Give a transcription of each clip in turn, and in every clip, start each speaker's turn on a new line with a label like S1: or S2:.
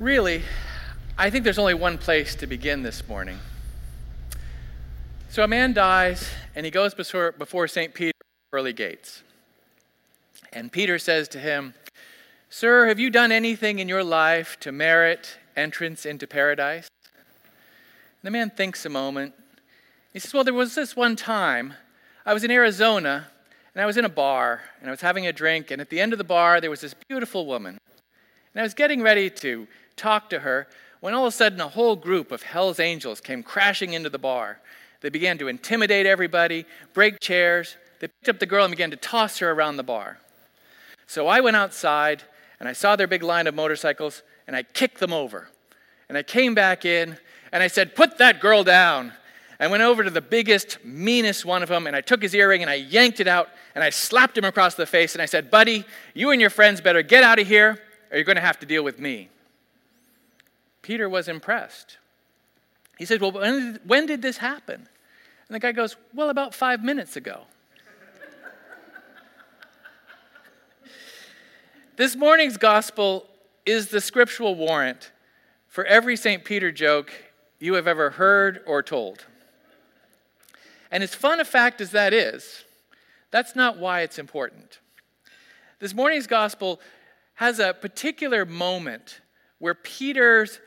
S1: Really, I think there's only one place to begin this morning. So a man dies, and he goes before, before St. Peter early gates. And Peter says to him, Sir, have you done anything in your life to merit entrance into paradise? And the man thinks a moment. He says, Well, there was this one time I was in Arizona, and I was in a bar, and I was having a drink, and at the end of the bar, there was this beautiful woman. And I was getting ready to talk to her when all of a sudden a whole group of Hell's Angels came crashing into the bar. They began to intimidate everybody, break chairs. They picked up the girl and began to toss her around the bar. So I went outside and I saw their big line of motorcycles and I kicked them over. And I came back in and I said, Put that girl down. I went over to the biggest, meanest one of them and I took his earring and I yanked it out and I slapped him across the face and I said, Buddy, you and your friends better get out of here or you're going to have to deal with me. Peter was impressed. He said, Well, when did, when did this happen? And the guy goes, Well, about five minutes ago. this morning's gospel is the scriptural warrant for every St. Peter joke you have ever heard or told. And as fun a fact as that is, that's not why it's important. This morning's gospel has a particular moment where Peter's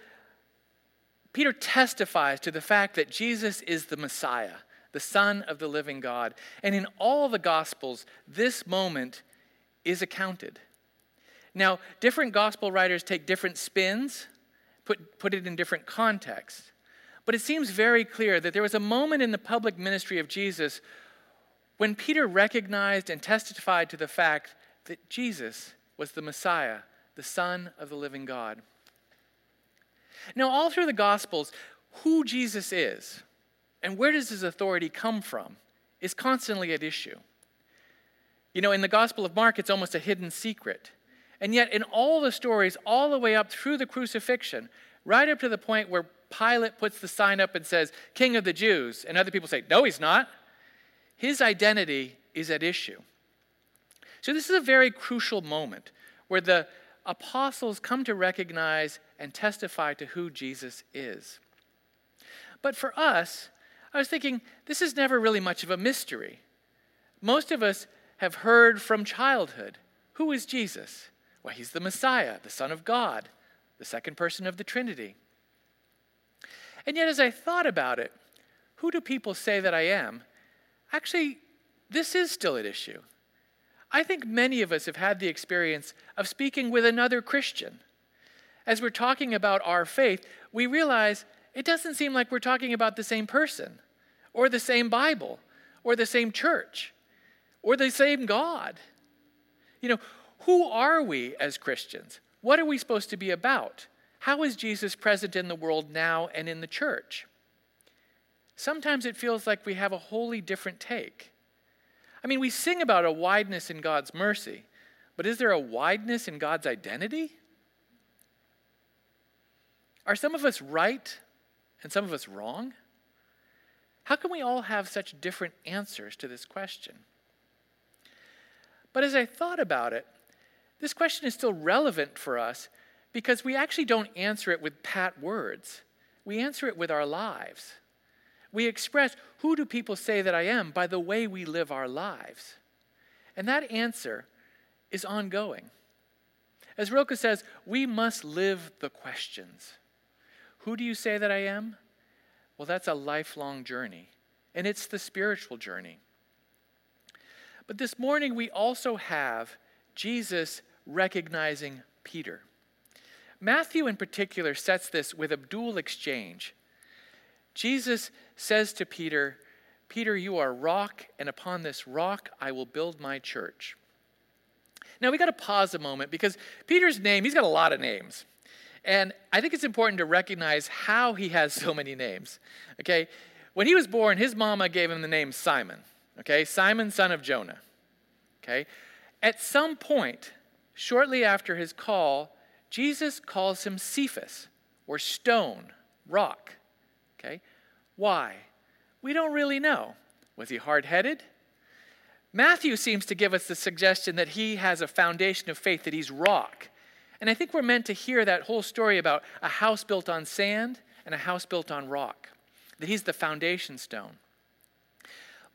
S1: Peter testifies to the fact that Jesus is the Messiah, the Son of the living God. And in all the Gospels, this moment is accounted. Now, different Gospel writers take different spins, put, put it in different contexts. But it seems very clear that there was a moment in the public ministry of Jesus when Peter recognized and testified to the fact that Jesus was the Messiah, the Son of the living God. Now, all through the Gospels, who Jesus is and where does his authority come from is constantly at issue. You know, in the Gospel of Mark, it's almost a hidden secret. And yet, in all the stories, all the way up through the crucifixion, right up to the point where Pilate puts the sign up and says, King of the Jews, and other people say, No, he's not, his identity is at issue. So, this is a very crucial moment where the apostles come to recognize and testify to who Jesus is. But for us, I was thinking, this is never really much of a mystery. Most of us have heard from childhood who is Jesus? Well, he's the Messiah, the Son of God, the second person of the Trinity. And yet, as I thought about it, who do people say that I am? Actually, this is still at issue. I think many of us have had the experience of speaking with another Christian as we're talking about our faith, we realize it doesn't seem like we're talking about the same person, or the same Bible, or the same church, or the same God. You know, who are we as Christians? What are we supposed to be about? How is Jesus present in the world now and in the church? Sometimes it feels like we have a wholly different take. I mean, we sing about a wideness in God's mercy, but is there a wideness in God's identity? Are some of us right and some of us wrong? How can we all have such different answers to this question? But as I thought about it, this question is still relevant for us because we actually don't answer it with pat words. We answer it with our lives. We express who do people say that I am by the way we live our lives. And that answer is ongoing. As Rilke says, we must live the questions. Who do you say that I am? Well, that's a lifelong journey, and it's the spiritual journey. But this morning, we also have Jesus recognizing Peter. Matthew, in particular, sets this with a dual exchange. Jesus says to Peter, Peter, you are rock, and upon this rock I will build my church. Now we got to pause a moment because Peter's name, he's got a lot of names. And I think it's important to recognize how he has so many names. Okay? When he was born, his mama gave him the name Simon. Okay? Simon, son of Jonah. Okay? At some point, shortly after his call, Jesus calls him Cephas, or stone, rock. Okay? Why? We don't really know. Was he hard headed? Matthew seems to give us the suggestion that he has a foundation of faith, that he's rock. And I think we're meant to hear that whole story about a house built on sand and a house built on rock, that he's the foundation stone.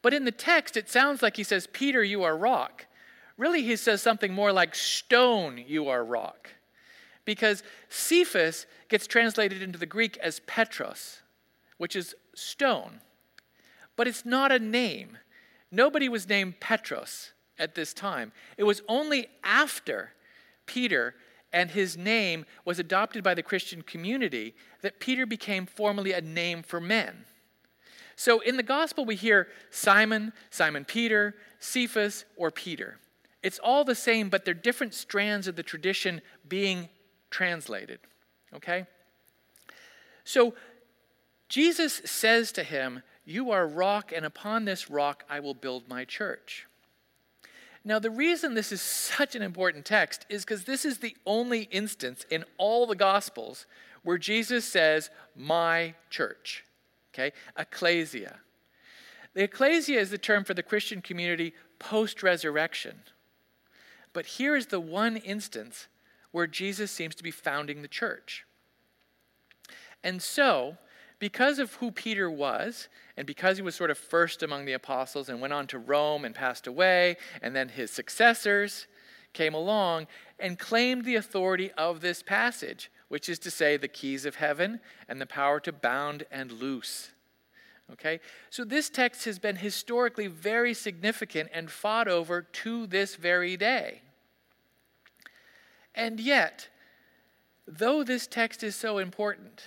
S1: But in the text, it sounds like he says, Peter, you are rock. Really, he says something more like, stone, you are rock. Because Cephas gets translated into the Greek as Petros, which is stone. But it's not a name. Nobody was named Petros at this time. It was only after Peter and his name was adopted by the Christian community that Peter became formally a name for men. So in the gospel, we hear Simon, Simon Peter, Cephas, or Peter. It's all the same, but they're different strands of the tradition being translated. Okay? So Jesus says to him, You are rock, and upon this rock I will build my church. Now, the reason this is such an important text is because this is the only instance in all the Gospels where Jesus says, My church. Okay? Ecclesia. The ecclesia is the term for the Christian community post resurrection. But here is the one instance where Jesus seems to be founding the church. And so, because of who Peter was, and because he was sort of first among the apostles and went on to Rome and passed away, and then his successors came along and claimed the authority of this passage, which is to say, the keys of heaven and the power to bound and loose. Okay? So this text has been historically very significant and fought over to this very day. And yet, though this text is so important,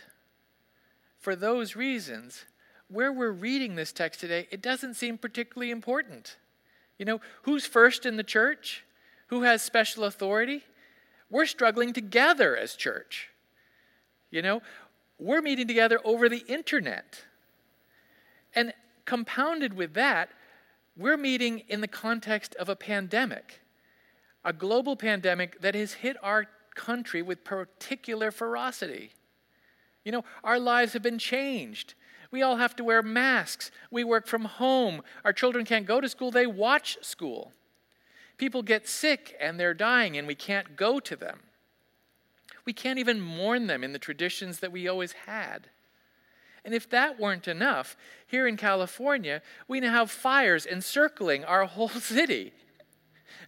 S1: for those reasons, where we're reading this text today, it doesn't seem particularly important. You know, who's first in the church? Who has special authority? We're struggling together as church. You know, we're meeting together over the internet. And compounded with that, we're meeting in the context of a pandemic, a global pandemic that has hit our country with particular ferocity. You know, our lives have been changed. We all have to wear masks. We work from home. Our children can't go to school, they watch school. People get sick and they're dying, and we can't go to them. We can't even mourn them in the traditions that we always had. And if that weren't enough, here in California, we now have fires encircling our whole city.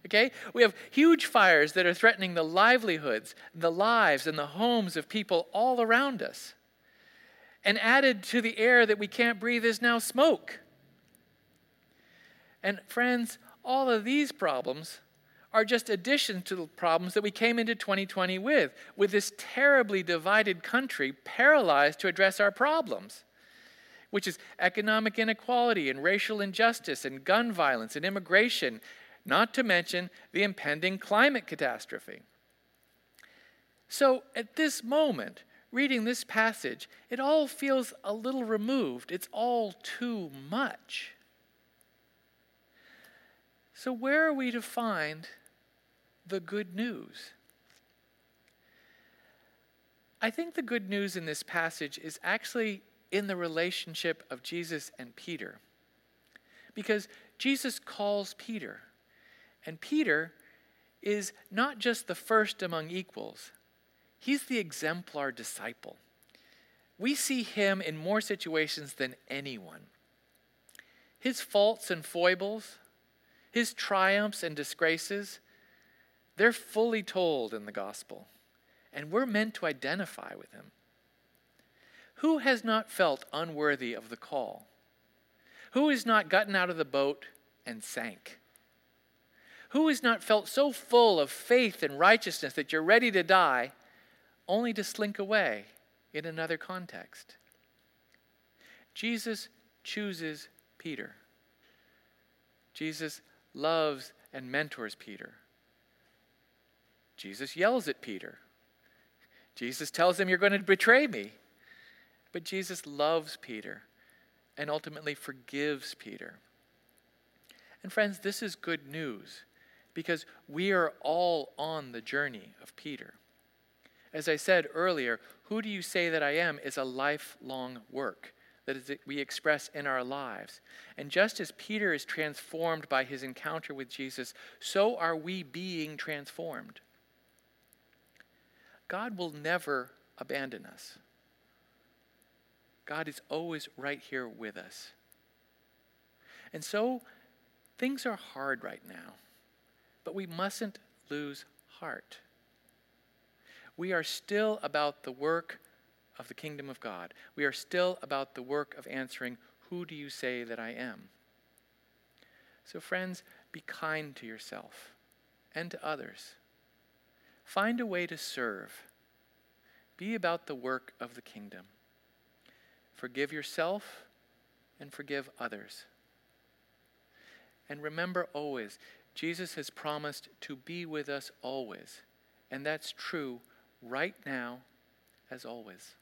S1: Okay? We have huge fires that are threatening the livelihoods, the lives, and the homes of people all around us. And added to the air that we can't breathe is now smoke. And friends, all of these problems are just additions to the problems that we came into 2020 with, with this terribly divided country paralyzed to address our problems, which is economic inequality and racial injustice and gun violence and immigration not to mention the impending climate catastrophe. So, at this moment, reading this passage, it all feels a little removed. It's all too much. So, where are we to find the good news? I think the good news in this passage is actually in the relationship of Jesus and Peter. Because Jesus calls Peter. And Peter is not just the first among equals, he's the exemplar disciple. We see him in more situations than anyone. His faults and foibles, his triumphs and disgraces, they're fully told in the gospel, and we're meant to identify with him. Who has not felt unworthy of the call? Who has not gotten out of the boat and sank? Who has not felt so full of faith and righteousness that you're ready to die, only to slink away in another context? Jesus chooses Peter. Jesus loves and mentors Peter. Jesus yells at Peter. Jesus tells him, You're going to betray me. But Jesus loves Peter and ultimately forgives Peter. And friends, this is good news because we are all on the journey of Peter. As I said earlier, who do you say that I am is a lifelong work that we express in our lives. And just as Peter is transformed by his encounter with Jesus, so are we being transformed. God will never abandon us. God is always right here with us. And so things are hard right now, but we mustn't lose heart. We are still about the work of the kingdom of God. We are still about the work of answering, Who do you say that I am? So, friends, be kind to yourself and to others. Find a way to serve. Be about the work of the kingdom. Forgive yourself and forgive others. And remember always, Jesus has promised to be with us always. And that's true right now as always.